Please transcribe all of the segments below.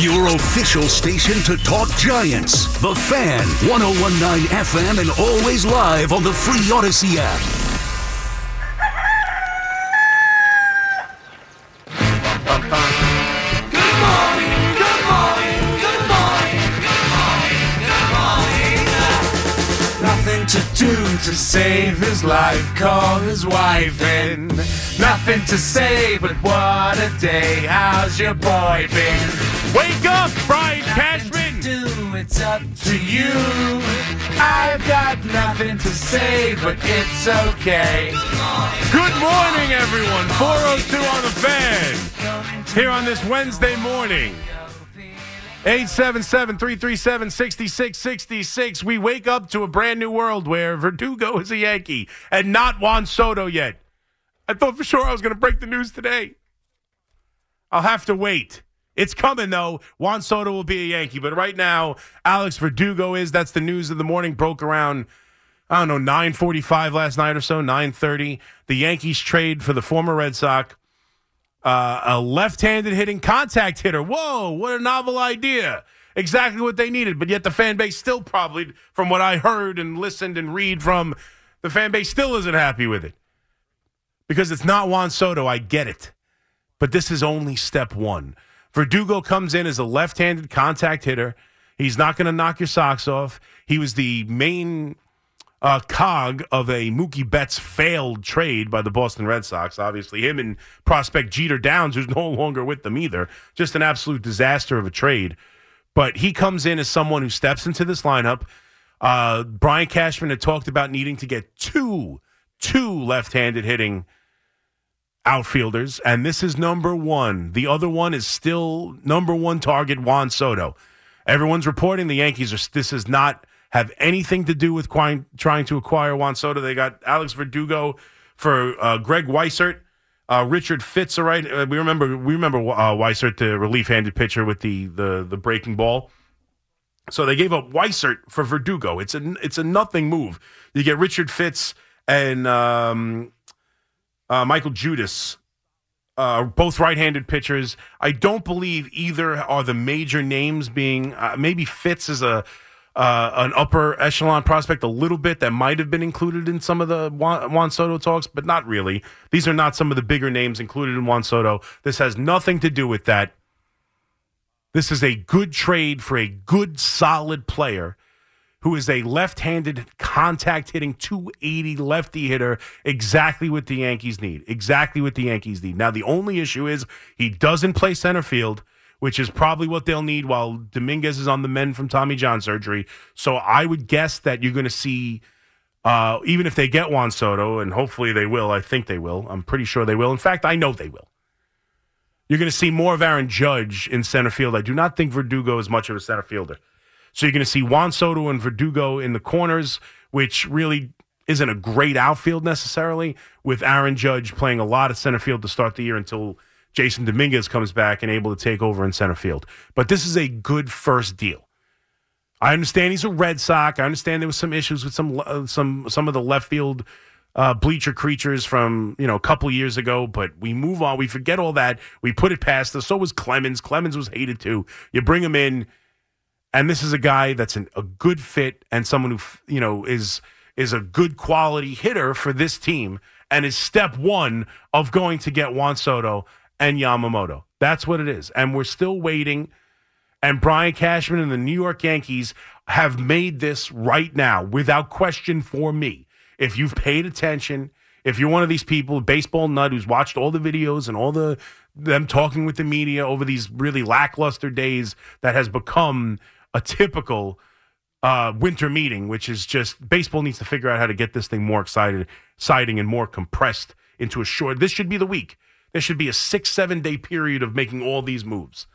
Your official station to talk Giants. The Fan, 1019 FM, and always live on the free Audacy app. To save his life, call his wife in. Nothing to say, but what a day. How's your boy been? Wake up, Brian Cashman! Do it's up to you. I've got nothing to say, but it's okay. Good morning, everyone. 402 on the fan. Here on this Wednesday morning. 877 337 6666. We wake up to a brand new world where Verdugo is a Yankee and not Juan Soto yet. I thought for sure I was going to break the news today. I'll have to wait. It's coming though. Juan Soto will be a Yankee, but right now Alex Verdugo is. That's the news of the morning. Broke around I don't know nine forty five last night or so, nine thirty. The Yankees trade for the former Red Sox uh, a left handed hitting contact hitter. Whoa! What a novel idea. Exactly what they needed, but yet the fan base still probably, from what I heard and listened and read from, the fan base still isn't happy with it because it's not Juan Soto. I get it, but this is only step one. Verdugo comes in as a left-handed contact hitter. He's not going to knock your socks off. He was the main uh, cog of a Mookie Betts failed trade by the Boston Red Sox. Obviously, him and prospect Jeter Downs, who's no longer with them either. Just an absolute disaster of a trade. But he comes in as someone who steps into this lineup. Uh, Brian Cashman had talked about needing to get two, two left-handed hitting outfielders, and this is number one. The other one is still number one target, Juan Soto. Everyone's reporting the Yankees are. This is not have anything to do with quine, trying to acquire Juan Soto. They got Alex Verdugo for uh, Greg Weissert. Uh, Richard Fitts, all right. Uh, we remember we remember uh, Weissert, the relief-handed pitcher with the the the breaking ball. So they gave up Weissert for Verdugo. It's a it's a nothing move. You get Richard Fitts and um, uh, Michael Judice, uh, both right-handed pitchers. I don't believe either are the major names being. Uh, maybe Fitts is a uh, an upper echelon prospect a little bit that might have been included in some of the Juan, Juan Soto talks, but not really. These are not some of the bigger names included in Juan Soto. This has nothing to do with that. This is a good trade for a good, solid player who is a left-handed contact hitting 280 lefty hitter exactly what the Yankees need exactly what the Yankees need now the only issue is he doesn't play center field which is probably what they'll need while Dominguez is on the mend from Tommy John surgery. So I would guess that you're going to see uh, even if they get Juan Soto and hopefully they will I think they will I'm pretty sure they will. In fact I know they will. You're going to see more of Aaron Judge in center field. I do not think Verdugo is much of a center fielder. So you're going to see Juan Soto and Verdugo in the corners, which really isn't a great outfield necessarily, with Aaron Judge playing a lot of center field to start the year until Jasson Dominguez comes back and able to take over in center field. But this is a good first deal. I understand he's a Red Sox. I understand there was some issues with some uh, some some of the left field uh, bleacher creatures from you know a couple years ago, but we move on. We forget all that. We put it past us. So was Clemens. Clemens was hated too. You bring him in and this is a guy that's an, a good fit and someone who you know is is a good quality hitter for this team and is step one of going to get Juan Soto and Yamamoto. That's what it is, and we're still waiting. And Brian Cashman and the New York Yankees have made this right now, without question, for me. If you've paid attention, if you're one of these people, baseball nut, who's watched all the videos and all the them talking with the media over these really lackluster days that has become a typical uh, winter meeting, which is just baseball needs to figure out how to get this thing more excited, exciting and more compressed into a short. This should be the week. There should be a six, seven day period of making all these moves.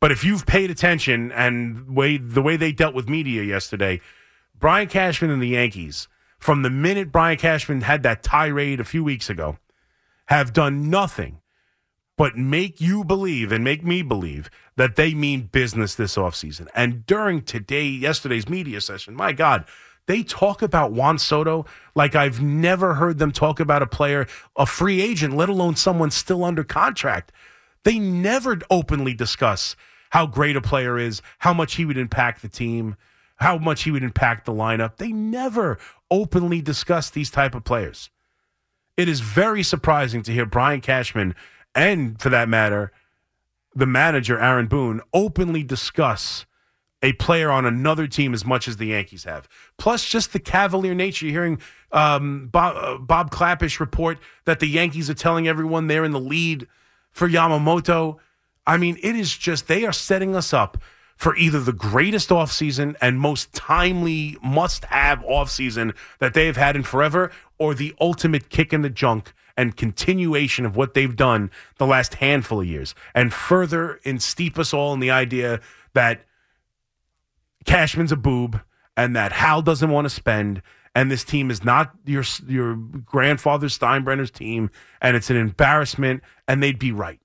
But if you've paid attention and way the way they dealt with media yesterday, Brian Cashman and the Yankees, from the minute Brian Cashman had that tirade a few weeks ago, have done nothing but make you believe and make me believe that they mean business this offseason. And during today, yesterday's media session, my God, they talk about Juan Soto like I've never heard them talk about a player, a free agent, let alone someone still under contract. They never openly discuss how great a player is, how much he would impact the team, how much he would impact the lineup. They never openly discuss these type of players. It is very surprising to hear Brian Cashman and for that matter, the manager Aaron Boone openly discuss a player on another team as much as the Yankees have. Plus, just the cavalier nature. You're hearing um, Bob, uh, Bob Klapisch report that the Yankees are telling everyone they're in the lead for Yamamoto. I mean, it is just, they are setting us up for either the greatest offseason and most timely must have offseason that they have had in forever or the ultimate kick in the junk and continuation of what they've done the last handful of years and further and steep us all in the idea that Cashman's a boob and that Hal doesn't want to spend and this team is not your your grandfather Steinbrenner's team and it's an embarrassment and they'd be right.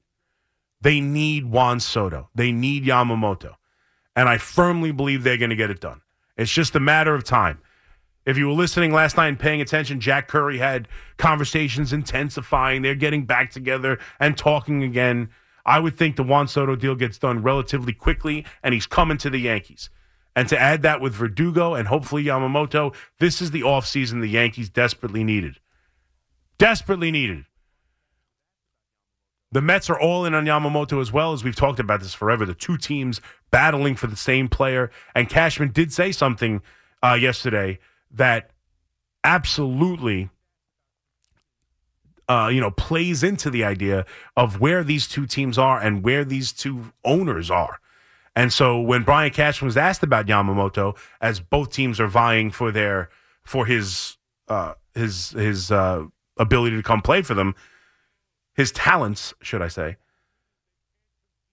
They need Juan Soto. They need Yamamoto. And I firmly believe they're going to get it done. It's just a matter of time. If you were listening last night and paying attention, Jack Curry had conversations intensifying. They're getting back together and talking again. I would think the Juan Soto deal gets done relatively quickly, and he's coming to the Yankees. And to add that with Verdugo and hopefully Yamamoto, this is the offseason the Yankees desperately needed. Desperately needed. The Mets are all in on Yamamoto as well, as we've talked about this forever. The two teams battling for the same player. And Cashman did say something uh, yesterday that absolutely uh, you know, plays into the idea of where these two teams are and where these two owners are. And so when Brian Cashman was asked about Yamamoto, as both teams are vying for their for his uh, his his uh, ability to come play for them, his talents, should I say.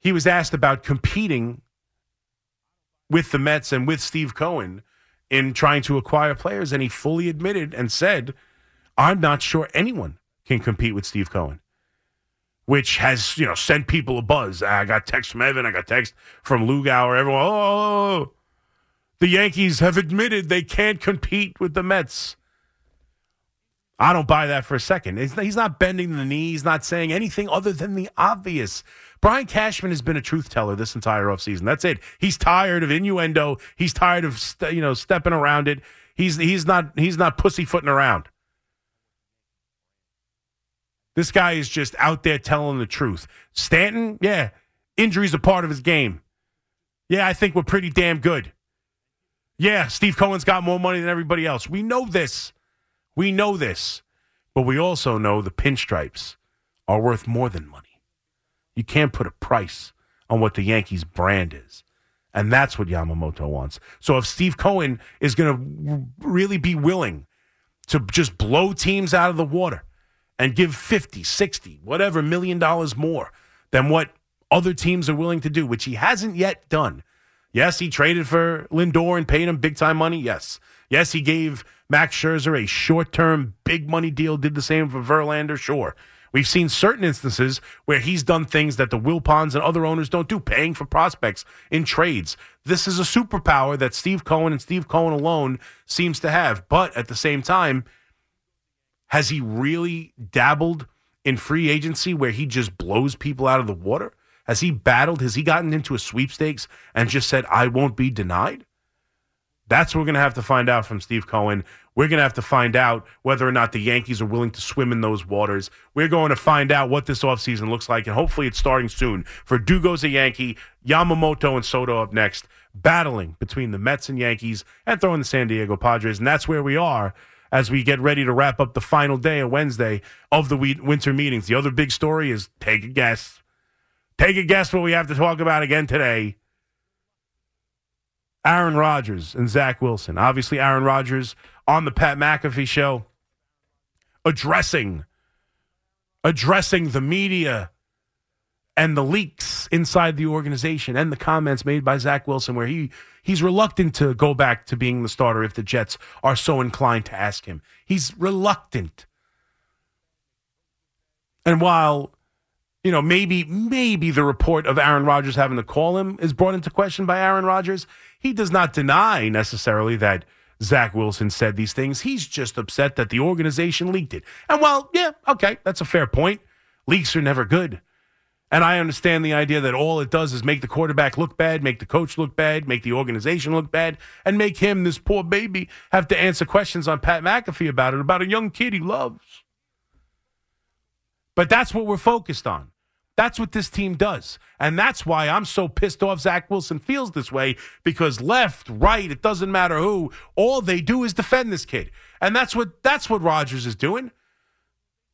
He was asked about competing with the Mets and with Steve Cohen in trying to acquire players, and he fully admitted and said, I'm not sure anyone can compete with Steve Cohen. Which has, you know, sent people a buzz. I got text from Evan, I got text from Lugauer, everyone, oh, oh, oh, oh, the Yankees have admitted they can't compete with the Mets. I don't buy that for a second. He's not bending the knee. He's not saying anything other than the obvious. Brian Cashman has been a truth teller this entire offseason. That's it. He's tired of innuendo. He's tired of you know stepping around it. He's he's not he's not pussyfooting around. This guy is just out there telling the truth. Stanton, yeah, injuries are part of his game. Yeah, I think we're pretty damn good. Yeah, Steve Cohen's got more money than everybody else. We know this. We know this, but we also know the pinstripes are worth more than money. You can't put a price on what the Yankees brand is. And that's what Yamamoto wants. So if Steve Cohen is going to really be willing to just blow teams out of the water and give 50, 60, whatever million dollars more than what other teams are willing to do, which he hasn't yet done. Yes, he traded for Lindor and paid him big time money. Yes. Yes, he gave Max Scherzer a short term, big money deal, did the same for Verlander, sure. We've seen certain instances where he's done things that the Wilpons and other owners don't do, paying for prospects in trades. This is a superpower that Steve Cohen and Steve Cohen alone seems to have. But at the same time, has he really dabbled in free agency where he just blows people out of the water? Has he battled? Has he gotten into a sweepstakes and just said, I won't be denied? That's what we're going to have to find out from Steve Cohen. We're going to have to find out whether or not the Yankees are willing to swim in those waters. We're going to find out what this offseason looks like, and hopefully it's starting soon. Verdugo's a Yankee, Yamamoto and Soto up next, battling between the Mets and Yankees and throwing the San Diego Padres. And that's where we are as we get ready to wrap up the final day of Wednesday of the winter meetings. The other big story is take a guess. Take a guess what we have to talk about again today. Aaron Rodgers and Zach Wilson. Obviously, Aaron Rodgers on the Pat McAfee show addressing addressing the media and the leaks inside the organization and the comments made by Zach Wilson where he he's reluctant to go back to being the starter if the Jets are so inclined to ask him. He's reluctant. And while you know, maybe maybe the report of Aaron Rodgers having to call him is brought into question by Aaron Rodgers. He does not deny necessarily that Zach Wilson said these things. He's just upset that the organization leaked it. And while, yeah, okay, that's a fair point. Leaks are never good. And I understand the idea that all it does is make the quarterback look bad, make the coach look bad, make the organization look bad, and make him, this poor baby, have to answer questions on Pat McAfee about it, about a young kid he loves. But that's what we're focused on. That's what this team does. And that's why I'm so pissed off Zach Wilson feels this way because left, right, it doesn't matter who, all they do is defend this kid. And that's what that's what Rodgers is doing.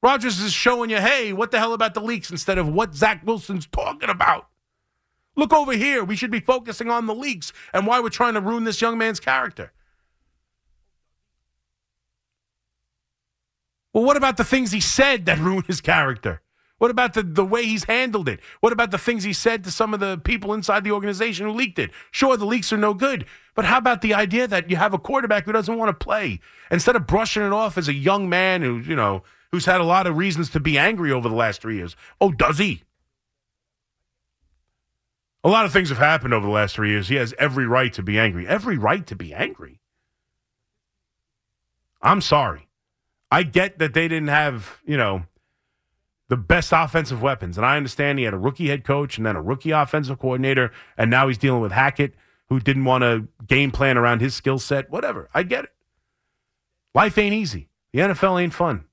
Rodgers is showing you, hey, what the hell about the leaks instead of what Zach Wilson's talking about. Look over here. We should be focusing on the leaks and why we're trying to ruin this young man's character. Well, what about the things he said that ruined his character? What about the, the way he's handled it? What about the things he said to some of the people inside the organization who leaked it? Sure, the leaks are no good, but how about the idea that you have a quarterback who doesn't want to play? Instead of brushing it off as a young man who, you know, who's had a lot of reasons to be angry over the last three years. Oh, does he? A lot of things have happened over the last three years. He has every right to be angry. Every right to be angry. I'm sorry. I get that they didn't have, you know, the best offensive weapons. And I understand he had a rookie head coach and then a rookie offensive coordinator. And now he's dealing with Hackett, who didn't want to game plan around his skill set. Whatever. I get it. Life ain't easy. The NFL ain't fun.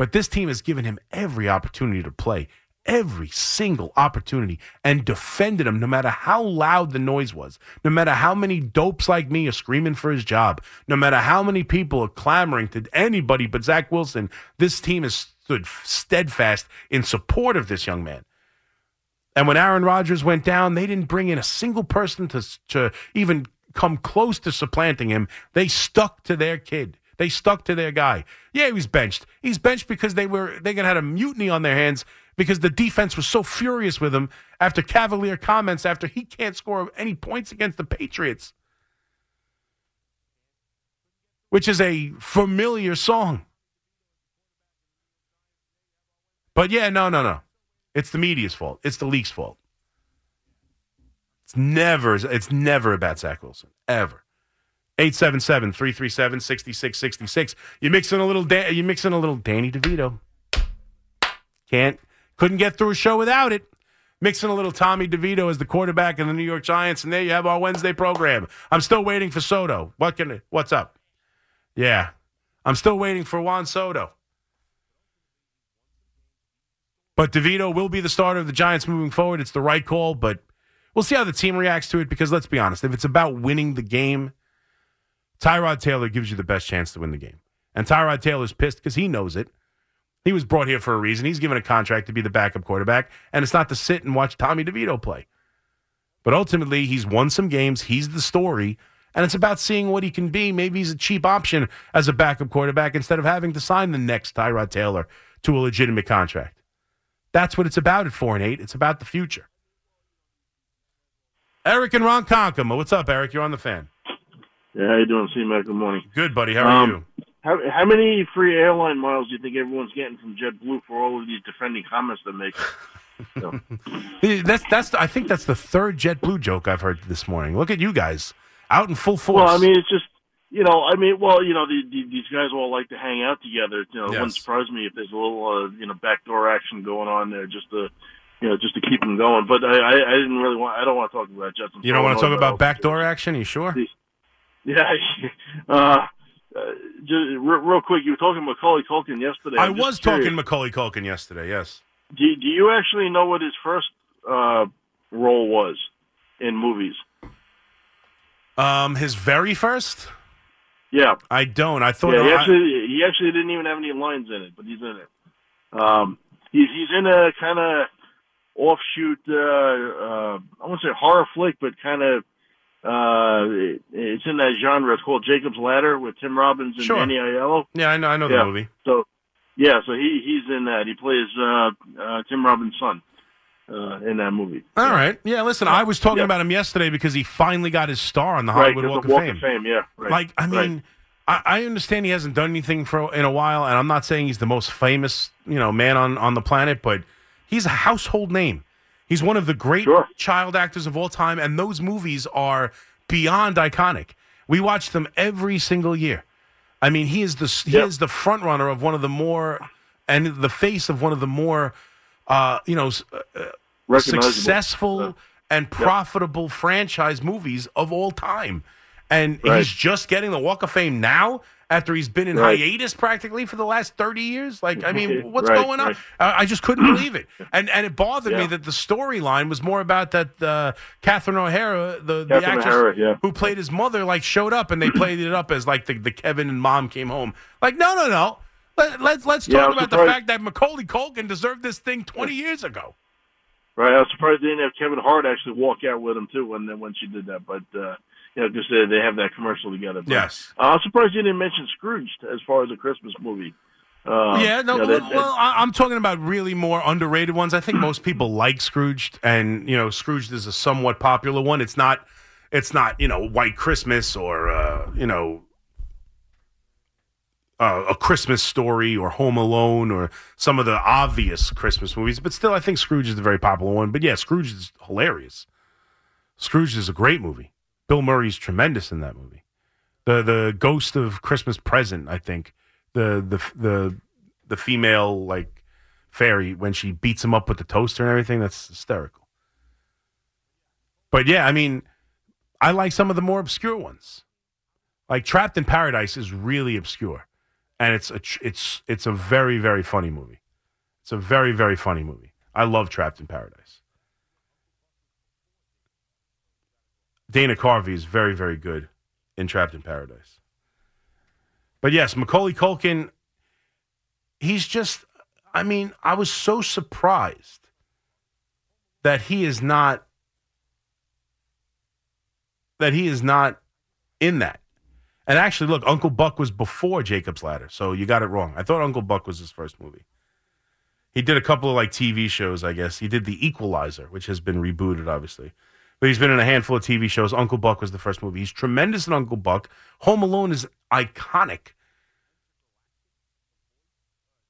But this team has given him every opportunity to play, every single opportunity, and defended him no matter how loud the noise was, no matter how many dopes like me are screaming for his job, no matter how many people are clamoring to anybody but Zach Wilson. This team has stood steadfast in support of this young man. And when Aaron Rodgers went down, they didn't bring in a single person to, to even come close to supplanting him. They stuck to their kid. They stuck to their guy. Yeah, he was benched. He's benched because they were they had a mutiny on their hands because the defense was so furious with him after cavalier comments after he can't score any points against the Patriots. Which is a familiar song. But yeah, no, no, no. It's the media's fault. It's the league's fault. It's never it's never about Zach Wilson. Ever. 877 337 6666. You mix in a little da- you mix in a little Danny DeVito. Can't couldn't get through a show without it. Mixing a little Tommy DeVito as the quarterback of the New York Giants, and there you have our Wednesday program. I'm still waiting for Soto. What can what's up? Yeah. I'm still waiting for Juan Soto. But DeVito will be the starter of the Giants moving forward. It's the right call, but we'll see how the team reacts to it because let's be honest, if it's about winning the game, Tyrod Taylor gives you the best chance to win the game. And Tyrod Taylor's pissed because he knows it. He was brought here for a reason. He's given a contract to be the backup quarterback, and it's not to sit and watch Tommy DeVito play. But ultimately, he's won some games. He's the story, and it's about seeing what he can be. Maybe he's a cheap option as a backup quarterback instead of having to sign the next Tyrod Taylor to a legitimate contract. That's what it's about at four and eight. It's about the future. Eric and Ronkonkoma. What's up, Eric? You're on the fan. Yeah, how you doing, C-Mac? Good morning. Good, buddy. How are Um, you? How, how many free airline miles do you think everyone's getting from JetBlue for all of these defending comments they make? So, That's that's. I think that's the third JetBlue joke I've heard this morning. Look at you guys out in full force. well, I mean, it's just you know, I mean, well, you know, the, the, these guys all like to hang out together. You know, it wouldn't surprise me if there's a little, uh, you know, backdoor action going on there, just to, you know, just to keep them going. But I, I, I didn't really want. I don't want to talk about Justin. you don't want to talk about backdoor action? You sure? Yeah. Uh, uh, just real, quick, you were talking about Macaulay Culkin yesterday. I I'm just was curious. talking Macaulay Culkin yesterday. Yes. Do, do you actually know what his first uh, role was in movies? Um, his very first. Yeah, I don't. I thought. yeah. He I- actually, he actually didn't even have any lines in it, but he's in it. Um, he's he's in a kind of offshoot. Uh, uh, I won't say horror flick, but kind of. Uh, it- it's in that genre. It's called Jacob's Ladder with Tim Robbins and Sure. Danny Aiello. yeah, I know. I know Yeah. the movie. So, yeah, so he he's in that. He plays uh, uh, Tim Robbins' son uh, in that movie. All right. Yeah. Listen, I was talking Yeah. about him yesterday because he finally got his star on the Hollywood it's Walk, a Walk of Fame. of Fame. Yeah, right. Like, I right. mean, I, I understand he hasn't done anything for in a while, and I'm not saying he's the most famous, you know, man on on the planet, but he's a household name. He's one of the great Sure. child actors of all time, and those movies are beyond iconic. We watch them every single year. I mean, he is the he Yep. is the front runner of one of the more and the face of one of the more, uh, you know, uh, successful Uh, and profitable franchise movies of all time. And Right. he's just getting the Walk of Fame now after he's been in Right. hiatus practically for the last 30 years. Like, I mean, what's Right, going on? right. I, I just couldn't believe it. And and it bothered me that the storyline was more about that uh, Catherine O'Hara, the, the actress O'Hara, yeah. who played his mother, like showed up and they played it up as like the, the Kevin and mom came home. Like, no, no, no. Let, let's let's talk was about the fact that Macaulay Culkin deserved this thing 20 years ago. Right. I was surprised they didn't have Kevin Hart actually walk out with him too when when she did that. But uh, you know, because they, they have that commercial together. But, Yes. Uh, I'm surprised you didn't mention Scrooged as far as a Christmas movie. Uh, yeah, no, you know, well, that- well, I, I'm talking about really more underrated ones. I think most people like Scrooged, and you know, Scrooged is a somewhat popular one. It's not, it's not, you know, White Christmas or uh, you know, uh, a Christmas Story or Home Alone or some of the obvious Christmas movies. But still, I think Scrooge is a very popular one. But yeah, Scrooge is hilarious. Scrooge is a great movie. Bill Murray's tremendous in that movie. The the Ghost of Christmas Present, I think. The the the the female like fairy when she beats him up with the toaster and everything. That's hysterical. But yeah, I mean, I like some of the more obscure ones. Like Trapped in Paradise is really obscure, and it's a it's it's a very very funny movie. It's a very very funny movie. I love Trapped in Paradise. Dana Carvey is very very good in Trapped in Paradise. But yes, Macaulay Culkin, he's just, I mean, I was so surprised that he is not, that he is not in that. And actually, look, Uncle Buck was before Jacob's Ladder, so you got it wrong. I thought Uncle Buck was his first movie. He did a couple of like TV shows, I guess. He did The Equalizer, which has been rebooted, obviously. But he's been in a handful of TV shows. Uncle Buck was the first movie. He's tremendous in Uncle Buck. Home Alone is iconic.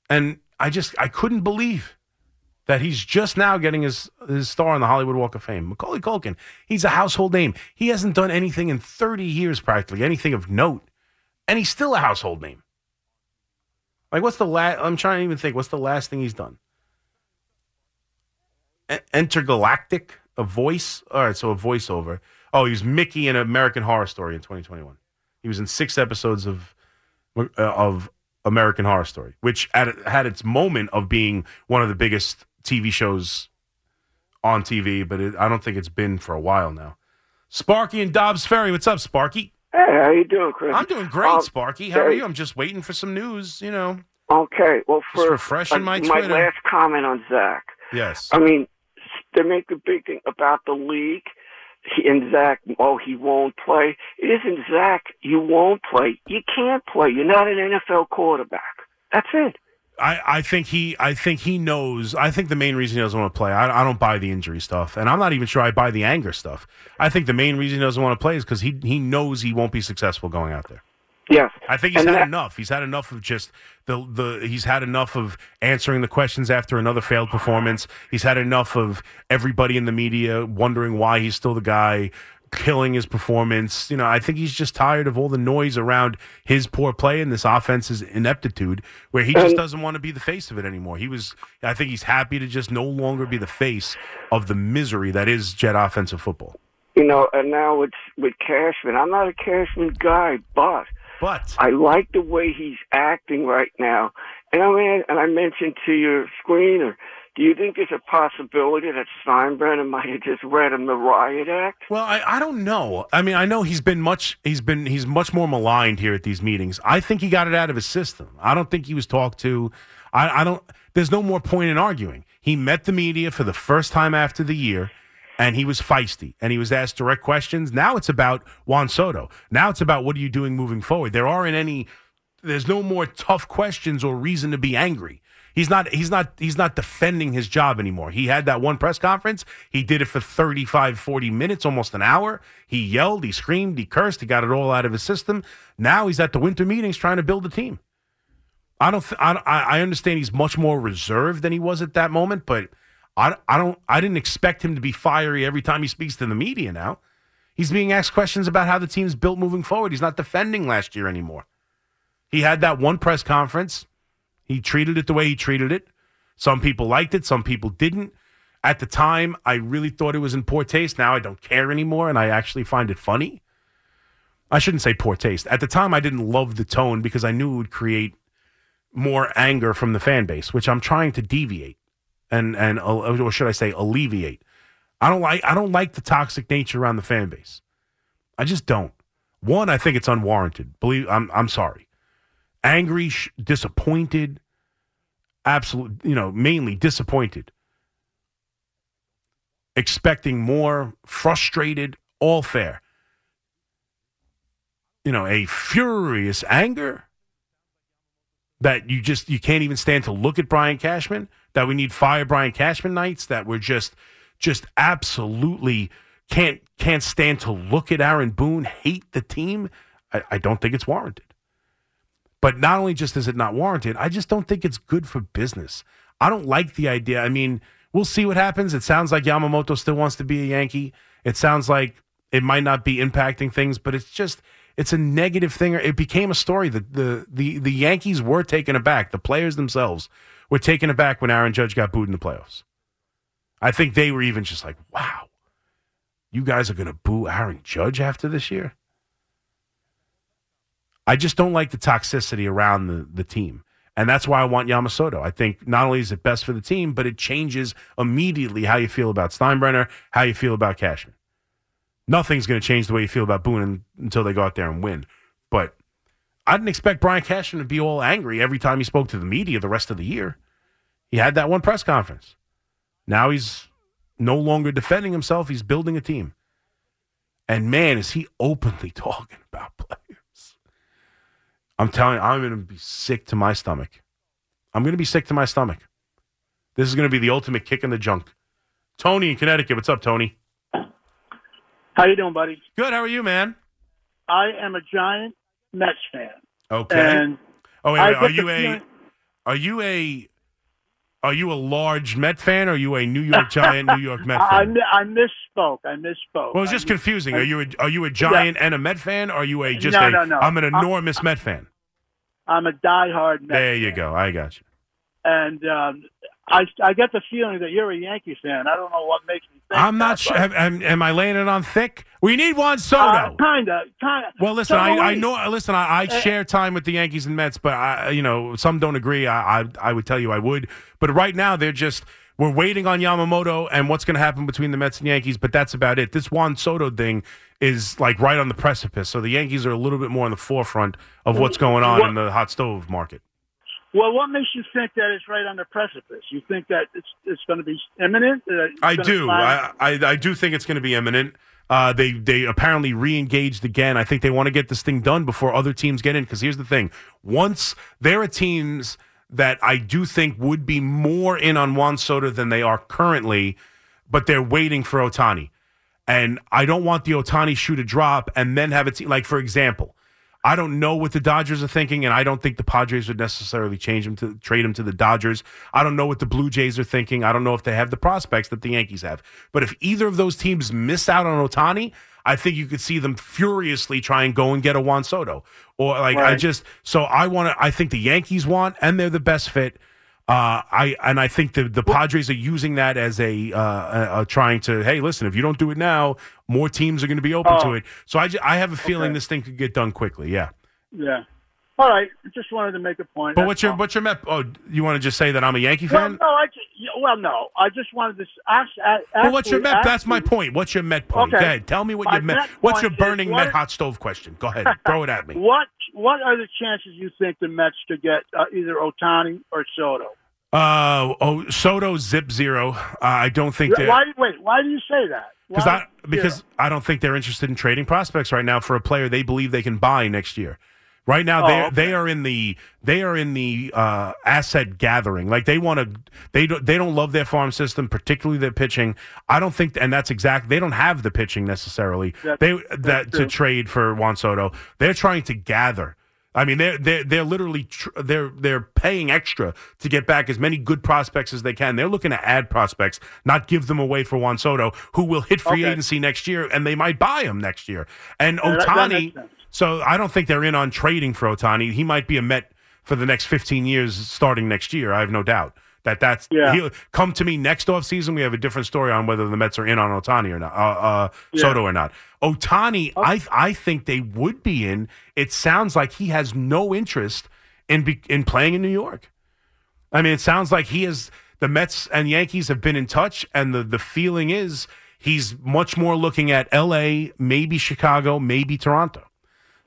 And I just I couldn't believe that he's just now getting his his star on the Hollywood Walk of Fame. Macaulay Culkin, he's a household name. He hasn't done anything in 30 years practically, anything of note. And he's still a household name. Like what's the last I'm trying to even think what's the last thing he's done? Intergalactic, a voice. All right, so a voiceover. Oh, he was Mickey in American Horror Story in 2021. He was in six episodes of uh, of American Horror Story, which at, had its moment of being one of the biggest TV shows on TV, but it, I don't think it's been for a while now. Sparky and Dobbs Ferry, what's up, Sparky? Hey, how you doing, Chris? I'm doing great, Um, Sparky. How are you? I'm just waiting for some news. You know, Okay, well, Just refreshing my my Twitter. last comment on Zach, yes. I mean, they make a big thing about the league. And Zach, oh, he won't play. It isn't Zach. You won't play. You can't play. You're not an NFL quarterback. That's it. I, I think he I think he knows. I think the main reason he doesn't want to play. I, I don't buy the injury stuff, and I'm not even sure I buy the anger stuff. I think the main reason he doesn't want to play is because he he knows he won't be successful going out there. Yes. I think he's And had that- enough. He's had enough of just the the. He's had enough of answering the questions after another failed performance. He's had enough of everybody in the media wondering why he's still the guy, killing his performance. You know, I think he's just tired of all the noise around his poor play and this offense's ineptitude, where he just doesn't want to be the face of it anymore. He was. I think he's happy to just no longer be the face of the misery that is Jet offensive football. You know, and now it's with Cashman. I'm not a Cashman guy, but But I like the way he's acting right now. And I mean, and I mentioned to your screener, do you think there's a possibility that Steinbrenner might have just read him the riot act? Well, I, I don't know. I mean, I know he's been much he's been he's much more maligned here at these meetings. I think he got it out of his system. I don't think he was talked to. I, I don't. There's no more point in arguing. He met the media for the first time after the year, and he was feisty and he was asked direct questions. Now it's about Juan Soto. Now it's about what are you doing moving forward. There aren't any. There's no more tough questions or reason to be angry. He's not he's not he's not defending his job anymore. He had that one press conference. He did it for 35 40 minutes, almost an hour. He yelled, he screamed, he cursed, he got it all out of his system. Now he's at the winter meetings trying to build a team. I don't th- I, I I understand he's much more reserved than he was at that moment, but I I don't I didn't expect him to be fiery every time he speaks to the media now. He's being asked questions about how the team's built moving forward. He's not defending last year anymore. He had that one press conference. He treated it the way he treated it. Some people liked it, some people didn't. At the time, I really thought it was in poor taste. Now I don't care anymore, and I actually find it funny. I shouldn't say poor taste. At the time, I didn't love the tone because I knew it would create more anger from the fan base, which I'm trying to deviate and and or should I say alleviate. I don't like I don't like the toxic nature around the fan base. I just don't. One, I think it's unwarranted. Believe I'm I'm sorry. Angry, sh- disappointed, absolute, you know, mainly disappointed. Expecting more, frustrated, all fair. You know, a furious anger that you just you can't even stand to look at Brian Cashman, that we need fire Brian Cashman nights, that we're just just absolutely can't can't stand to look at Aaron Boone, hate the team. I, I don't think it's warranted. But not only just is it not warranted, I just don't think it's good for business. I don't like the idea. I mean, we'll see what happens. It sounds like Yamamoto still wants to be a Yankee. It sounds like it might not be impacting things, but it's just it's a negative thing. It became a story that the the the Yankees were taken aback. The players themselves were taken aback when Aaron Judge got booed in the playoffs. I think they were even just like, "Wow, you guys are going to boo Aaron Judge after this year." I just don't like the toxicity around the, the team. And that's why I want Yamamoto. I think not only is it best for the team, but it changes immediately how you feel about Steinbrenner, how you feel about Cashman. Nothing's going to change the way you feel about Boone until they go out there and win. I didn't expect Brian Cashman to be all angry every time he spoke to the media the rest of the year. He had that one press conference. Now he's no longer defending himself, he's building a team. And man, is he openly talking about players. I'm telling you, I'm going to be sick to my stomach. I'm going to be sick to my stomach. This is going to be the ultimate kick in the junk. Tony in Connecticut. What's up, Tony? How you doing, buddy? Good. How are you, man? I am a giant Mets fan. Okay. And oh, wait, wait. Are you a feeling- are you a are you a large Met fan or are you a New York Giant New York Met I, I, fan? I misspoke. I misspoke. Well, it's just mis- confusing. Are you a, are you a Giant and a Met fan? Or are you a just No, a no, no. am an I'm- enormous Met fan? I'm a diehard Mets There you fan. go. I got you. And um, I, I get the feeling that you're a Yankee fan. I don't know what makes me think I'm not sure. Am, am I laying it on thick? We need Juan Soto. Uh, kinda, kinda. Well, listen, So I, do I know. Listen, I, I Uh, share time with the Yankees and Mets, but I, you know, some don't agree. I, I, I would tell you I would, but right now they're just we're waiting on Yamamoto and what's going to happen between the Mets and Yankees. But that's about it. This Juan Soto thing is like right on the precipice, so the Yankees are a little bit more on the forefront of what's going on What- in the hot stove market. Well, what makes you think that it's right on the precipice? You think that it's it's going to be imminent? Uh, I do. I, I I do think it's going to be imminent. Uh, they they apparently re-engaged again. I think they want to get this thing done before other teams get in. Because here's the thing: once there are teams that I do think would be more in on Juan Soto than they are currently, but they're waiting for Ohtani, and I don't want the Ohtani shoe to drop and then have it te- like for example. I don't know what the Dodgers are thinking, and I don't think the Padres would necessarily change him to trade him to the Dodgers. I don't know what the Blue Jays are thinking. I don't know if they have the prospects that the Yankees have. But if either of those teams miss out on Ohtani, I think you could see them furiously try and go and get a Juan Soto. Or like I just so I want to. I think the Yankees want, and they're the best fit. Uh, I and I think the the Padres are using that as a, uh, a, a trying to hey listen if you don't do it now more teams are going to be open to Oh. it so I, I have a feeling Okay. this thing could get done quickly yeah Yeah. All right. Just wanted to make a point. but That's what's your all. what's your Met oh you want to just say that I'm a Yankee Well, fan no, I just, well, no. I just wanted to ask. ask well what's your actually- Met that's my point what's your Met point Okay. go ahead tell me what your Met Met what's your burning Met hot stove question go ahead throw it at me What What are the chances you think the Mets could get uh, either Ohtani or Soto? uh oh Soto zip zero uh, I don't think Why? Wait. Why do you say that? Because I because I don't think they're interested in trading prospects right now for a player they believe they can buy next year. Right now, they Oh, okay. they are in the they are in the uh, asset gathering. Like they want to they don't they don't love their farm system, particularly their pitching. I don't think, and that's exact. They don't have the pitching necessarily. That's- they that to trade for Juan Soto. They're trying to gather. I mean, they're they're they're literally tr- they're they're paying extra to get back as many good prospects as they can. They're looking to add prospects, not give them away for Juan Soto, who will hit free Okay. agency next year, and they might buy him next year. And Yeah, that- that Ohtani. So I don't think they're in on trading for Ohtani. He might be a Met for the next 15 years, starting next year. I have no doubt that that's Yeah. he'll come to me next offseason. We have a different story on whether the Mets are in on Ohtani or not, uh, uh, Yeah. Soto or not. Ohtani, I I think they would be in. It sounds like he has no interest in be, in playing in New York. I mean, it sounds like he is. The Mets and Yankees have been in touch, and the the feeling is he's much more looking at L.A., maybe Chicago, maybe Toronto.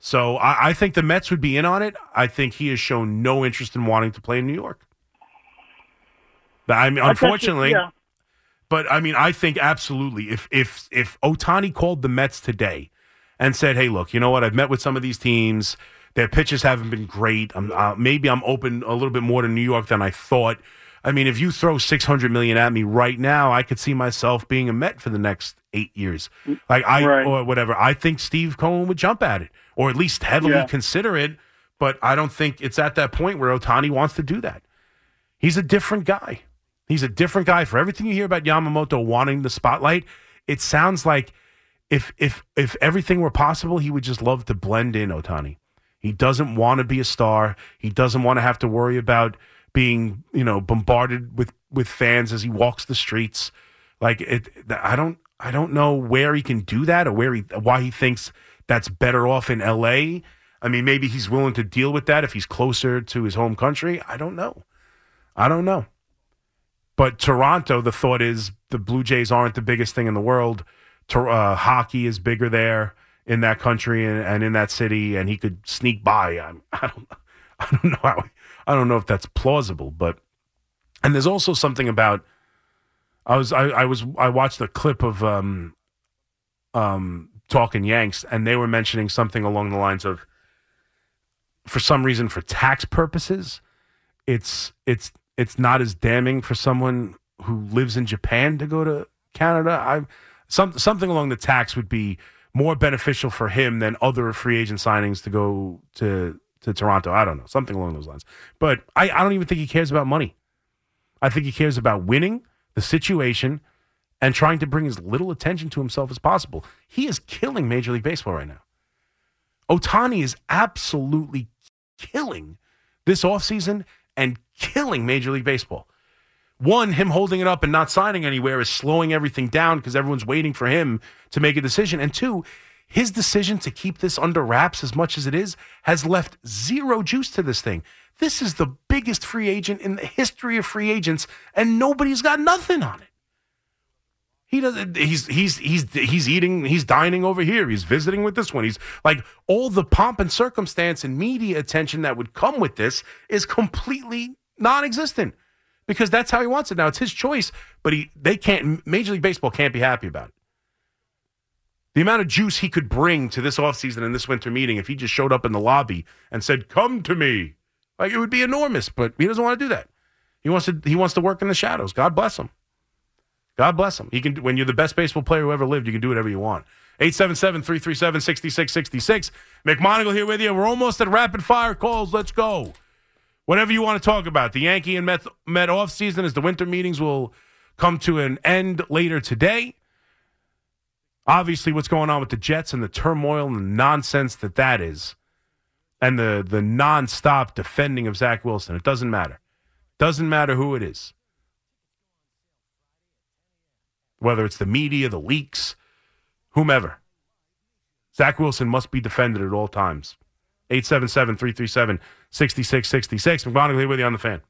So I, I think the Mets would be in on it. I think he has shown no interest in wanting to play in New York. I mean, I you- unfortunately, yeah. but I mean, I think absolutely. If if if Ohtani called the Mets today and said, "Hey, look, you know what? I've met with some of these teams. Their pitches haven't been great. I'm, uh, maybe I'm open a little bit more to New York than I thought." I mean, if you throw six hundred million at me right now, I could see myself being a Met for the next eight years, like I Right. or whatever. I think Steve Cohen would jump at it, or at least heavily Yeah. consider it. But I don't think it's at that point where Ohtani wants to do that. He's a different guy. He's a different guy. For everything you hear about Yamamoto wanting the spotlight, it sounds like if if if everything were possible, he would just love to blend in Ohtani. He doesn't want to be a star. He doesn't want to have to worry about being, you know, bombarded with with fans as he walks the streets. Like it I don't I don't know where he can do that or where he why he thinks that's better off in LA. I mean, maybe he's willing to deal with that if he's closer to his home country. I don't know. I don't know. But Toronto, the thought is the Blue Jays aren't the biggest thing in the world. Uh, hockey is bigger there in that country and, and in that city, and he could sneak by. I'm, I don't, I don't know how. I don't know if that's plausible, but and there's also something about. I was I, I was I watched a clip of um, um, talking Yanks, and they were mentioning something along the lines of, for some reason, for tax purposes, it's it's it's not as damning for someone who lives in Japan to go to Canada. I some something along the tax would be more beneficial for him than other free agent signings to go to to Toronto. I don't know, something along those lines. But I, I don't even think he cares about money. I think he cares about winning the situation and trying to bring as little attention to himself as possible. He is killing Major League Baseball right now. Ohtani is absolutely killing this offseason and killing Major League Baseball. One, him holding it up and not signing anywhere is slowing everything down because everyone's waiting for him to make a decision. And two, his decision to keep this under wraps as much as it is has left zero juice to this thing. This is the biggest free agent in the history of free agents, and nobody's got nothing on it. He doesn't. He's he's he's he's eating. He's dining over here. He's visiting with this one. He's like all the pomp and circumstance and media attention that would come with this is completely non-existent because that's how he wants it. Now it's his choice, but he they can't. Major League Baseball can't be happy about it. The amount of juice he could bring to this offseason and this winter meeting if he just showed up in the lobby and said, "Come to me," like it would be enormous. But he doesn't want to do that. He wants to. He wants to work in the shadows. God bless him. God bless him. He can. When you're the best baseball player who ever lived, you can do whatever you want. 877-337-6666. McMonigle here with you. We're almost at rapid fire calls. Let's go. Whatever you want to talk about. The Yankee and Met, Met off season as the winter meetings will come to an end later today. Obviously, what's going on with the Jets and the turmoil and the nonsense that that is, and the the nonstop defending of Zach Wilson. It doesn't matter. Doesn't matter who it is. Whether it's the media, the leaks, whomever. Zach Wilson must be defended at all times. 877 337 6666. McMonigle here with you on the fan.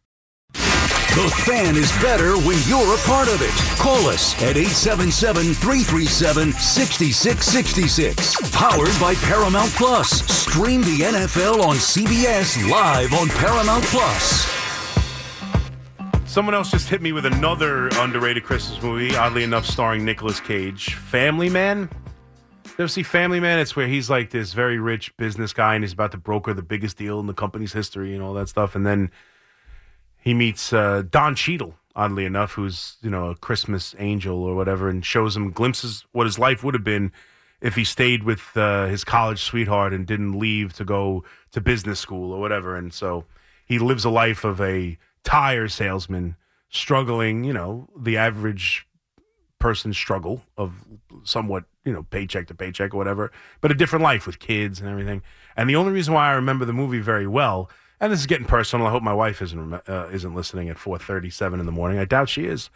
The fan is better when you're a part of it. Call us at 877 337 6666. Powered by Paramount Plus. Stream the NFL on CBS live on Paramount Plus. Someone else just hit me with another underrated Christmas movie, oddly enough, starring Nicolas Cage. Family Man. You ever see Family Man? It's where he's like this very rich business guy and he's about to broker the biggest deal in the company's history and all that stuff. And then he meets uh, Don Cheadle, oddly enough, who's you know a Christmas angel or whatever, and shows him glimpses what his life would have been if he stayed with uh, his college sweetheart and didn't leave to go to business school or whatever. And so he lives a life of a tire salesman, struggling, you know, the average person's struggle of somewhat, you know, paycheck to paycheck or whatever, but a different life with kids and everything. And the only reason why I remember the movie very well and this is getting personal. I hope my wife isn't uh, isn't listening at 4:37 in the morning. I doubt she is.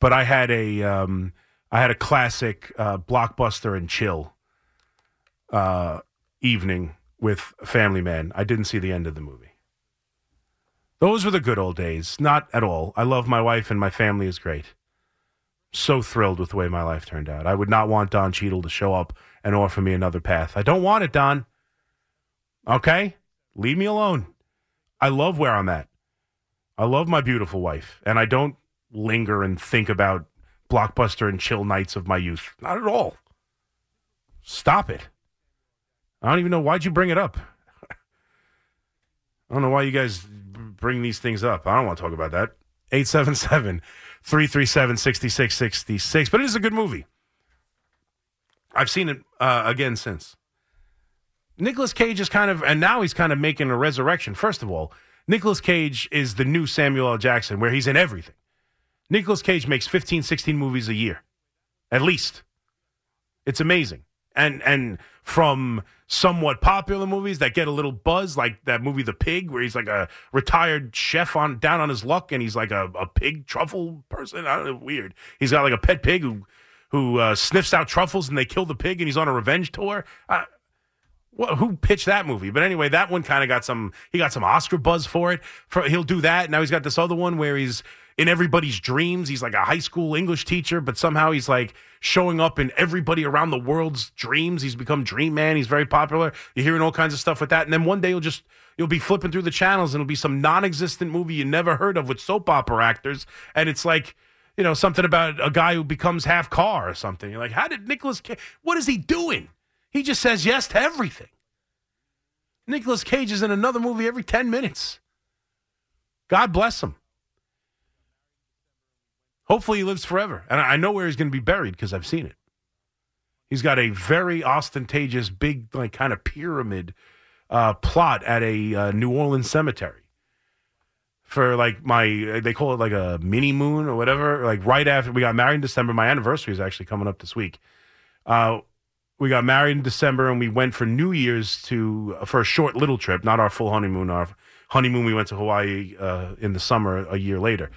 But I had a um, I had a classic uh, blockbuster and chill uh, evening with Family Man. I didn't see the end of the movie. Those were the good old days. Not at all. I love my wife and my family is great. So thrilled with the way my life turned out. I would not want Don Cheadle to show up and offer me another path. I don't want it, Don. Okay? Leave me alone. I love where I'm at. I love my beautiful wife, and I don't linger and think about blockbuster and chill nights of my youth. Not at all. Stop it. I don't even know why'd you bring it up. I don't know why you guys bring these things up. I don't want to talk about that. 877 337 6666. But it is a good movie. I've seen it uh, again since. Nicolas Cage is kind of, and now he's kind of making a resurrection. First of all, Nicolas Cage is the new Samuel L. Jackson, where he's in everything. Nicolas Cage makes 15, 16 movies a year, at least. It's amazing. And and from somewhat popular movies that get a little buzz, like that movie The Pig, where he's like a retired chef on down on his luck, and he's like a, a pig truffle person. I don't know, weird. He's got like a pet pig who who uh, sniffs out truffles, and they kill the pig, and he's on a revenge tour. Uh, well, who pitched that movie? But anyway, that one kind of got some. He got some Oscar buzz for it. For he'll do that. Now he's got this other one where he's in everybody's dreams. He's like a high school English teacher, but somehow he's like showing up in everybody around the world's dreams. He's become Dream Man. He's very popular. You're hearing all kinds of stuff with that. And then one day you'll just you'll be flipping through the channels and it'll be some non-existent movie you never heard of with soap opera actors, and it's like. You know, something about a guy who becomes half car or something. You're like, how did Nicolas Cage, what is he doing? He just says yes to everything. Nicolas Cage is in another movie every 10 minutes. God bless him. Hopefully he lives forever. And I know where he's going to be buried because I've seen it. He's got a very ostentatious, big, like kind of pyramid uh, plot at a uh, New Orleans cemetery for like my, they call it like a mini moon or whatever. Like right after we got married in December, my anniversary is actually coming up this week. Uh, we got married in December and we went for New Year's to for a short little trip, not our full honeymoon. Our honeymoon we went to Hawaii uh, in the summer a year later,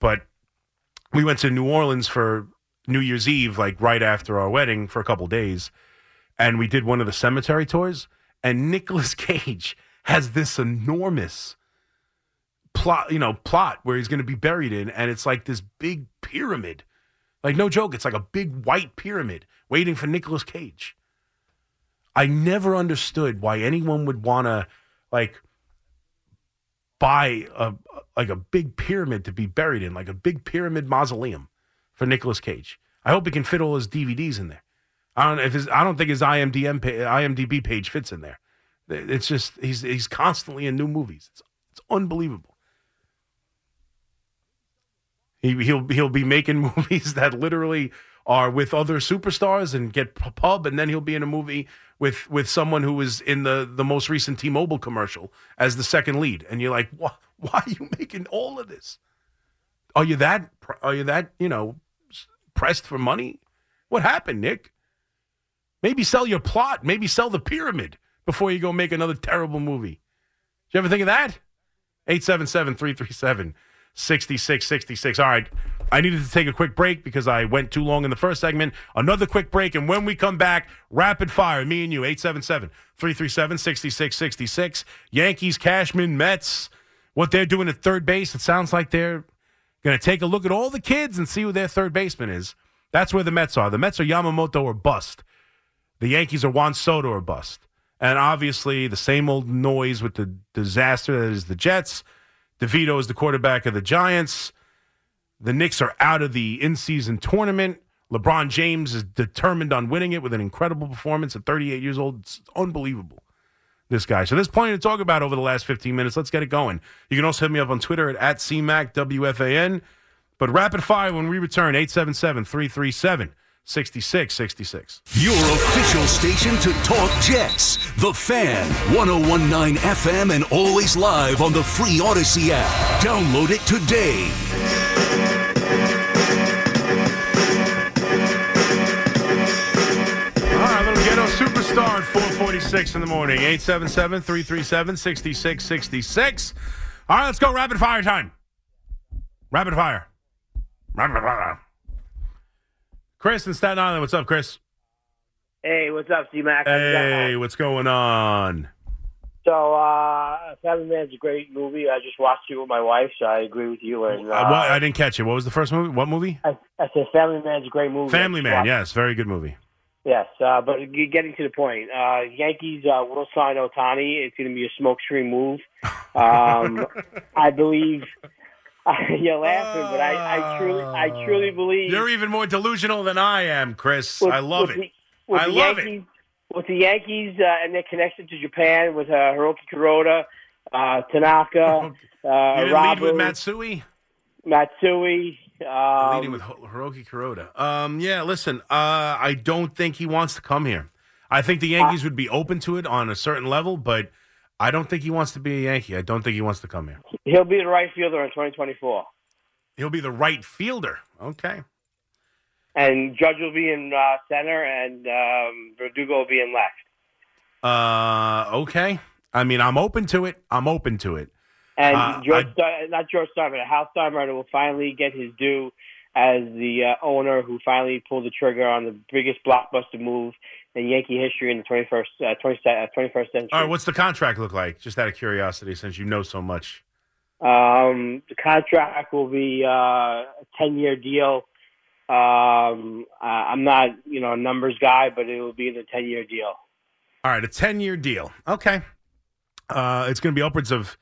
but we went to New Orleans for New Year's Eve, like right after our wedding, for a couple days, and we did one of the cemetery tours. And Nicolas Cage has this enormous plot, you know, plot where he's going to be buried in, and it's like this big pyramid. Like no joke, it's like a big white pyramid waiting for Nicolas Cage. I never understood why anyone would want to like buy a like a big pyramid to be buried in, like a big pyramid mausoleum for Nicolas Cage. I hope he can fit all his DVDs in there. I don't if his, I don't think his IMDb IMDb page fits in there. It's just he's he's constantly in new movies. It's it's unbelievable. He he'll he'll be making movies that literally are with other superstars and get pub, and then he'll be in a movie with with someone who was in the the most recent T-Mobile commercial as the second lead, and you're like, why why are you making all of this? Are you that are you that you know pressed for money? What happened, Nick? Maybe sell your plot. Maybe sell the pyramid before you go make another terrible movie. Did you ever think of that? 877 337 6666. All right. I needed to take a quick break because I went too long in the first segment. Another quick break. And when we come back, rapid fire, me and you, 877 337 6666. Yankees, Cashman, Mets, what they're doing at third base. It sounds like they're going to take a look at all the kids and see who their third baseman is. That's where the Mets are. The Mets are Yamamoto or bust. The Yankees are Juan Soto or bust. And obviously, the same old noise with the disaster that is the Jets. DeVito is the quarterback of the Giants. The Knicks are out of the in season tournament. LeBron James is determined on winning it with an incredible performance at 38 years old. It's unbelievable, this guy. So there's plenty to talk about over the last 15 minutes. Let's get it going. You can also hit me up on Twitter at, at CMACWFAN. But rapid fire when we return 877 337 6666. Your official station to talk Jets. The Fan, 1019 FM, and always live on the free Audacy app. Download it today. All right, little ghetto superstar at 440. 946 in the morning. 877 337 6666. All right, let's go. Rapid fire time. Rapid fire. Rapid fire. Chris in Staten Island. What's up, Chris? Hey, what's up, C Mac? Hey, what's going on? So, uh, Family Man's a great movie. I just watched it with my wife, so I agree with you. And uh, what, I didn't catch it. What was the first movie? What movie? I, I said Family Man's a great movie. Family Man. Yes, very good movie. Yes, uh, but getting to the point, uh, Yankees uh, will sign Ohtani. It's going to be a smokescreen move. Um, I believe. you're laughing, but I, I truly, I truly believe. You're even more delusional than I am, Chris. with- I love it. The, I love it. With the Yankees uh, and their connection to Japan with uh, Hiroki Kuroda, uh, Tanaka, uh, you didn't lead with Matsui? Matsui. Um, leading with Hiroki Kuroda. Um, yeah, listen, uh, I don't think he wants to come here. I think the Yankees would be open to it on a certain level, but I don't think he wants to be a Yankee. I don't think he wants to come here. He'll be the right fielder in 2024. He'll be the right fielder. Okay. And Judge will be in uh, center, and um, Verdugo will be in left. Uh, okay. I mean, I'm open to it. I'm open to it. And Uh, George, I- not George Steinbrenner, Hal Steinbrenner will finally get his due as the uh, owner who finally pulled the trigger on the biggest blockbuster move in Yankee history in the 21st, uh, 20, uh, 21st century. All right, what's the contract look like? Just out of curiosity, since you know so much. Um, the contract will be uh, a ten-year deal. Um, uh, I'm not, you know, a numbers guy, but it will be the ten-year deal. All right, a 10 year deal. Okay. Uh, it's going to be upwards of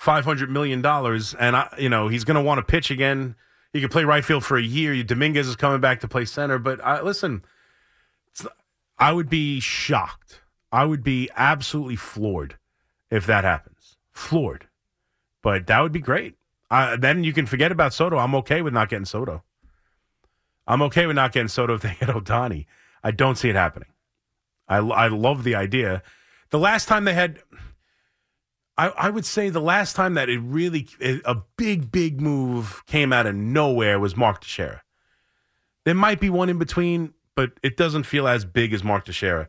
$500 million. And, I, you know, he's going to want to pitch again. He could play right field for a year. Dominguez is coming back to play center. But I, listen, I would be shocked. I would be absolutely floored if that happens. Floored. But that would be great. Uh, then you can forget about Soto. I'm okay with not getting Soto. I'm okay with not getting Soto if they get Ohtani. I don't see it happening. I, I love the idea. The last time they had, I, I would say the last time that it really, a big, big move came out of nowhere was Mark Teixeira. There might be one in between, but it doesn't feel as big as Mark Teixeira.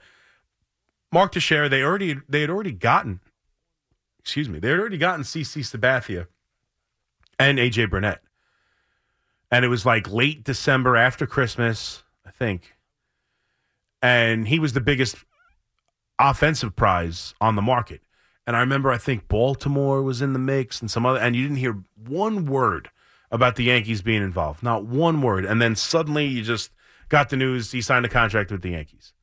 Mark Teixeira, they already, they had already gotten, excuse me, they had already gotten CC Sabathia and AJ Burnett. And it was like late December after Christmas, I think and he was the biggest offensive prize on the market. And I remember, I think Baltimore was in the mix and some other, and you didn't hear one word about the Yankees being involved, not one word. And then suddenly you just got the news he signed a contract with the Yankees.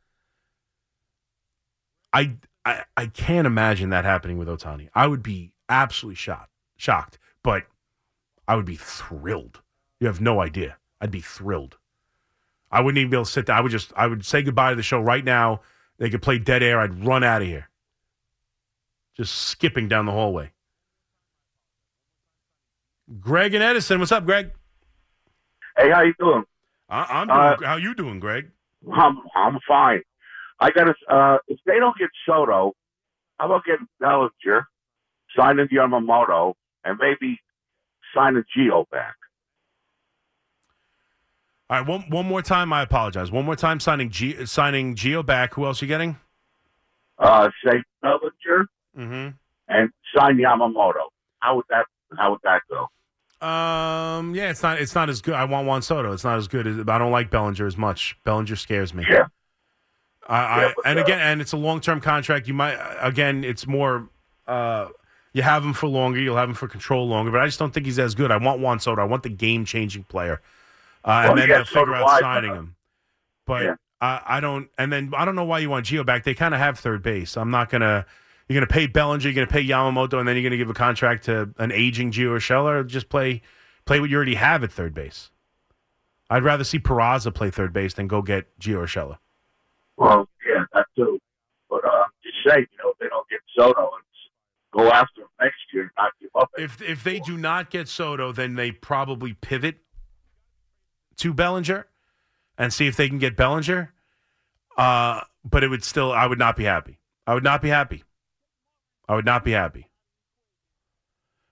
I, I, I can't imagine that happening with Ohtani. I would be absolutely shocked, shocked, but I would be thrilled. You have no idea. I'd be thrilled. I wouldn't even be able to sit there. I would just, I would say goodbye to the show right now. They could play dead air. I'd run out of here. Just skipping down the hallway. Greg and Edison, what's up, Greg? Hey, how you doing? I, I'm doing, Uh, how you doing, Greg? I'm I'm fine. I got to. Uh, if they don't get Soto, how about getting Bellinger, signing Yamamoto, and maybe signing Gio back? All right, one one more time. I apologize. One more time. Signing G, signing Gio back. Who else are you getting? Uh, say Bellinger Mm-hmm. and sign Yamamoto. How would that? How would that go? Um, yeah, it's not it's not as good. I want Juan Soto. It's not as good. As, I don't like Bellinger as much. Bellinger scares me. Yeah. I, I Yeah, but, and uh, again, and it's a long term contract. You might again, it's more. Uh, you have him for longer. You'll have him for control longer. But I just don't think he's as good. I want Juan Soto. I want the game changing player. Uh, Well, and then yeah, they'll so figure out I, signing but- him. But Yeah. I, I don't. And then I don't know why you want Gio back. They kind of have third base. I'm not gonna. You're gonna pay Bellinger. You're gonna pay Yamamoto, and then you're gonna give a contract to an aging Gio Urshela, or just play play what you already have at third base. I'd rather see Peraza play third base than go get Gio Urshela. Well, yeah, that too. But uh, just say, you know, if they don't get Soto and go after him next year, not give up. If if they do not get Soto, then they probably pivot to Bellinger and see if they can get Bellinger. Uh, but it would still, I would not be happy. I would not be happy. I would not be happy.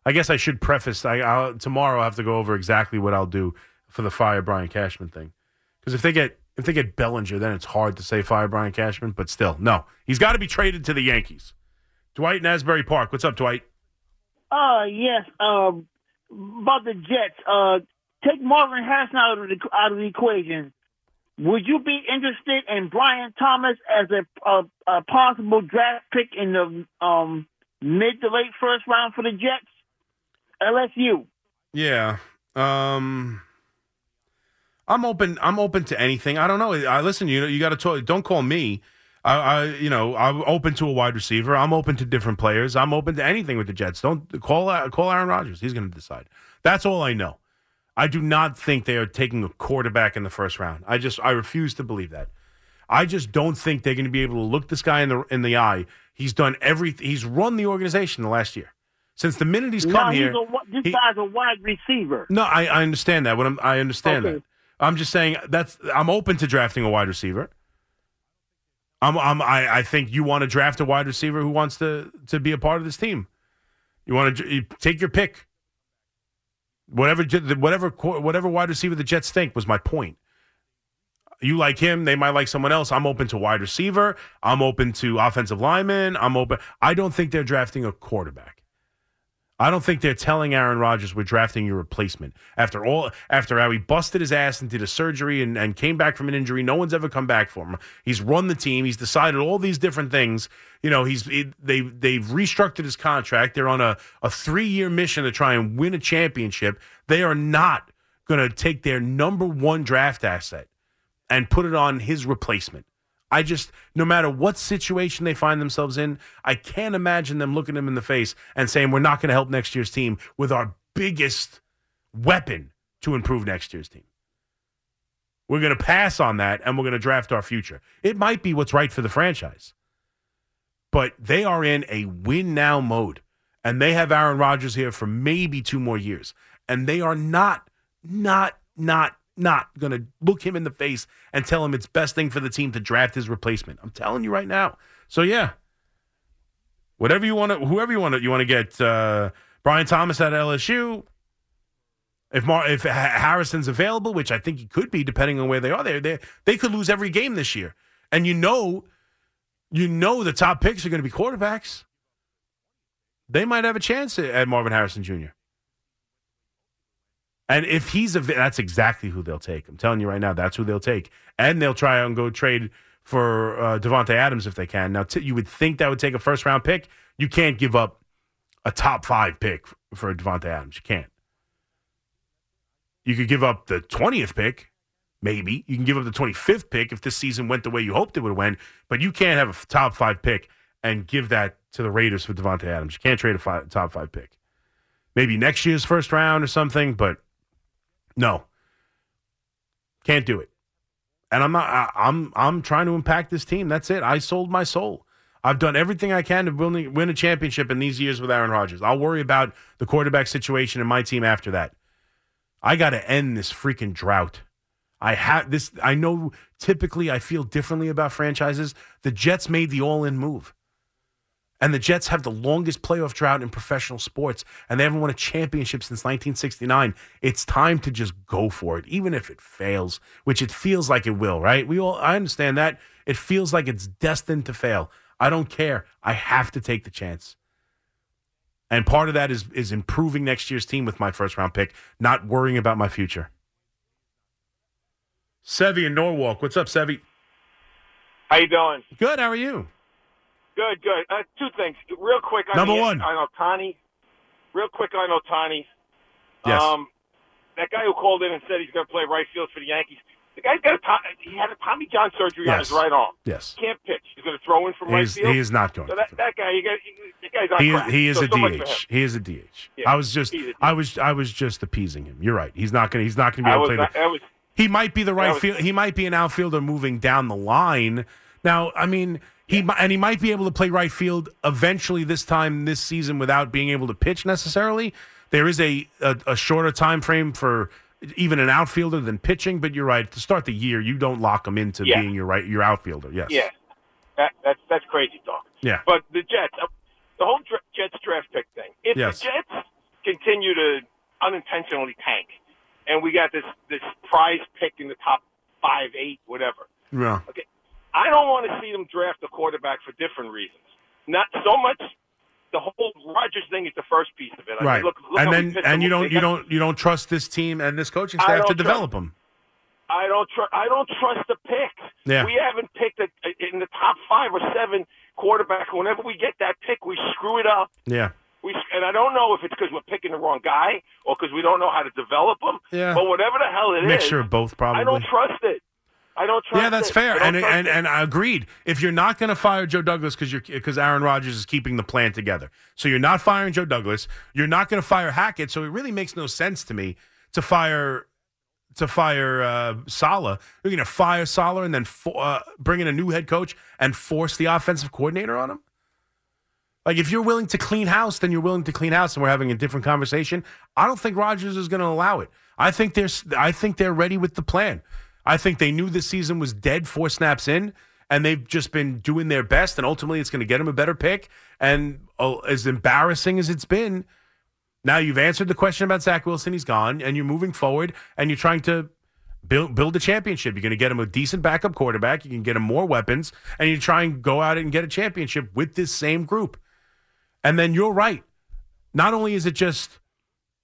I guess I should preface. I I'll, tomorrow I have to go over exactly what I'll do for the fire Brian Cashman thing. Because if they get If they get Bellinger, then it's hard to say fire Brian Cashman, but still, no. He's got to be traded to the Yankees. Dwight in Park. What's up, Dwight? Uh, yes. Um, about the Jets. Uh, take Marvin Harrison out of the out of the equation. Would you be interested in Brian Thomas as a, a, a possible draft pick in the um, mid to late first round for the Jets? LSU. Yeah. Um I'm open I'm open to anything. I don't know. I listen, you know, you got to talk don't call me. I, I you know, I'm open to a wide receiver. I'm open to different players. I'm open to anything with the Jets. Don't call call Aaron Rodgers. He's going to decide. That's all I know. I do not think they are taking a quarterback in the first round. I just I refuse to believe that. I just don't think they're going to be able to look this guy in the in the eye. He's done everything. He's run the organization the last year. Since the minute he's come no, here, he's a, this he- guy's a wide receiver. no, I, I understand that. What I'm, I understand Okay. that. I'm just saying that's I'm open to drafting a wide receiver. I'm, I'm I, I think you want to draft a wide receiver who wants to to be a part of this team. You want to you take your pick. Whatever whatever whatever wide receiver the Jets think was my point. You like him, they might like someone else. I'm open to wide receiver. I'm open to offensive lineman. I'm open. I don't think they're drafting a quarterback. I don't think they're telling Aaron Rodgers we're drafting your replacement. After all, after how he busted his ass and did a surgery and, and came back from an injury, no one's ever come back for him. He's run the team. He's decided all these different things. You know, he's he, they they've restructured his contract. They're on a, a three year mission to try and win a championship. They are not going to take their number one draft asset and put it on his replacement. I just, no matter what situation they find themselves in, I can't imagine them looking them in the face and saying, we're not going to help next year's team with our biggest weapon to improve next year's team. We're going to pass on that and we're going to draft our future. It might be what's right for the franchise, but they are in a win now mode and they have Aaron Rodgers here for maybe two more years. And they are not, not, not, not going to look him in the face and tell him it's best thing for the team to draft his replacement. I'm telling you right now. So yeah, whatever you want to, whoever you want to, you want to get uh, Brian Thomas at LSU. If Mar- if Harrison's available, which I think he could be, depending on where they are, they they they could lose every game this year, and you know, you know the top picks are going to be quarterbacks. They might have a chance at- at Marvin Harrison Jr. And if he's a, that's exactly who they'll take. I'm telling you right now, that's who they'll take. And they'll try and go trade for uh, Davante Adams if they can. Now, t- you would think that would take a first round pick. You can't give up a top five pick f- for Davante Adams. You can't. You could give up the 20th pick, maybe. You can give up the 25th pick if this season went the way you hoped it would went, but you can't have a top five pick and give that to the Raiders for Davante Adams. You can't trade a fi- top five pick. Maybe next year's first round or something, but no. Can't do it. And I'm not I, I'm I'm trying to impact this team. That's it. I sold my soul. I've done everything I can to win, win a championship in these years with Aaron Rodgers. I'll worry about the quarterback situation in my team after that. I got to end this freaking drought. I have this. I know typically I feel differently about franchises. The Jets made the all-in move, and the Jets have the longest playoff drought in professional sports, and they haven't won a championship since 1969. It's time to just go for it, even if it fails, which it feels like it will. Right? We all. I understand that it feels like it's destined to fail. I don't care. I have to take the chance. And part of that is is improving next year's team with my first round pick, not worrying about my future. Sevi in Norwalk. What's up, Sevi? How you doing? Good. How are you? Good, good. Uh, two things, real quick. On Number the, one. on Ohtani. Real quick on Ohtani. Yes. Um, that guy who called in and said he's going to play right field for the Yankees. The guy's got a to- he had a Tommy John surgery on his right arm. Yes. Can't pitch. He's going to throw in from right He's, field. he is not going. So that, that guy, you got, that guy's on He is, he is so a so much for him. DH. He is a DH. Yeah, I was just I was I was just appeasing him. You're right. He's not going. to He's not going to be able to play. was, he might be the right was- field. He might be an outfielder moving down the line. Now, I mean, he and he might be able to play right field eventually this time this season without being able to pitch necessarily. There is a a, a shorter time frame for even an outfielder than pitching, but you're right. To start the year, you don't lock him into Yeah. being your right your outfielder. Yes. yeah. That, that's that's crazy talk. Yeah. But the Jets, uh, the whole dra- Jets draft pick thing. If Yes. the Jets continue to unintentionally tank, and we got this this prize pick in the top five, eight, whatever. Yeah. Okay, I don't want to see them draft a quarterback for different reasons. Not so much. The whole Rodgers thing is the first piece of it. I mean, Right. look, look and then and you don't you don't you don't trust this team and this coaching staff to trust- develop them. I don't trust. I don't trust the pick. Yeah. We haven't picked a, in the top five or seven quarterback. Whenever we get that pick, we screw it up. Yeah. We and I don't know if it's because we're picking the wrong guy or because we don't know how to develop them. Yeah. But whatever the hell it is, Mixture of both, probably. I don't trust it. I don't trust. Yeah, that's it. fair, and and and I agreed. If you're not going to fire Joe Douglas because you're because Aaron Rodgers is keeping the plan together, so you're not firing Joe Douglas. You're not going to fire Hackett, so it really makes no sense to me to fire to fire uh, Saleh. You're going to fire Saleh and then fo- uh, bring in a new head coach and force the offensive coordinator on him. Like if you're willing to clean house, then you're willing to clean house, and we're having a different conversation. I don't think Rodgers is going to allow it. I think they're I think they're ready with the plan. I think they knew this season was dead four snaps in, and they've just been doing their best, and ultimately it's going to get them a better pick. And oh, as embarrassing as it's been, now you've answered the question about Zach Wilson. He's gone, and you're moving forward, and you're trying to build build a championship. You're going to get him a decent backup quarterback. You can get him more weapons, and you try and go out and get a championship with this same group. And then you're right. Not only is it just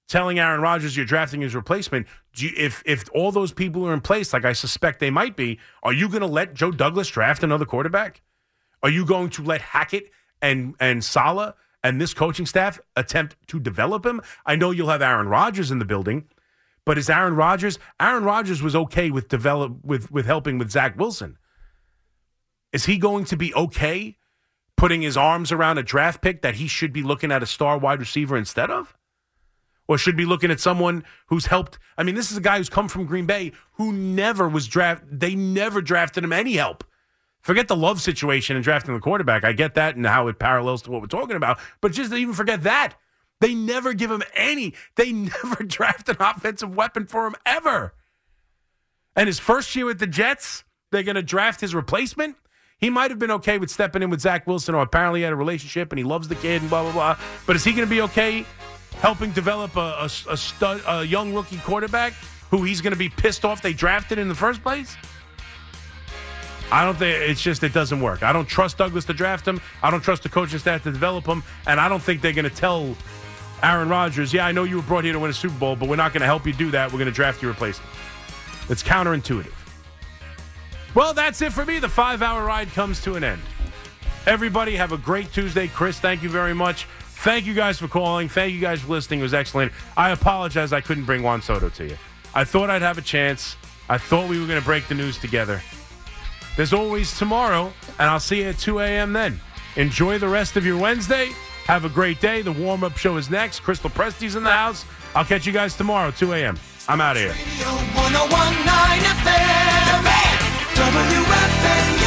telling Aaron Rodgers you're drafting his replacement, you, if if all those people are in place, like I suspect they might be, are you going to let Joe Douglas draft another quarterback? Are you going to let Hackett and and Saleh and this coaching staff attempt to develop him? I know you'll have Aaron Rodgers in the building, but is Aaron Rodgers? Aaron Rodgers was okay with develop with with helping with Zach Wilson. Is he going to be okay putting his arms around a draft pick that he should be looking at a star wide receiver instead of? Or should be looking at someone who's helped. I mean, this is a guy who's come from Green Bay who never was draft. They never drafted him any help. Forget the love situation and drafting the quarterback. I get that and how it parallels to what we're talking about. But just even forget that. They never give him any. They never draft an offensive weapon for him ever. And his first year with the Jets, they're going to draft his replacement. He might have been okay with stepping in with Zach Wilson, or apparently had a relationship and he loves the kid and blah blah blah. But is he going to be okay helping develop a, a, a stud, a young rookie quarterback who he's going to be pissed off they drafted in the first place? I don't think it's just it doesn't work. I don't trust Douglas to draft him. I don't trust the coaching staff to develop him, and I don't think they're going to tell Aaron Rodgers, "Yeah, I know you were brought here to win a Super Bowl, but we're not going to help you do that. We're going to draft your replacement." It's counterintuitive. Well, that's it for me. The five-hour ride comes to an end. Everybody have a great Tuesday. Chris, thank you very much. Thank you guys for calling. Thank you guys for listening. It was excellent. I apologize I couldn't bring Juan Soto to you. I thought I'd have a chance. I thought we were going to break the news together. There's always tomorrow, and I'll see you at 2 a.m. then. Enjoy the rest of your Wednesday. Have a great day. The warm up show is next. Crystal Presti's in the house. I'll catch you guys tomorrow, 2 a.m. I'm out of here. 1019 FM.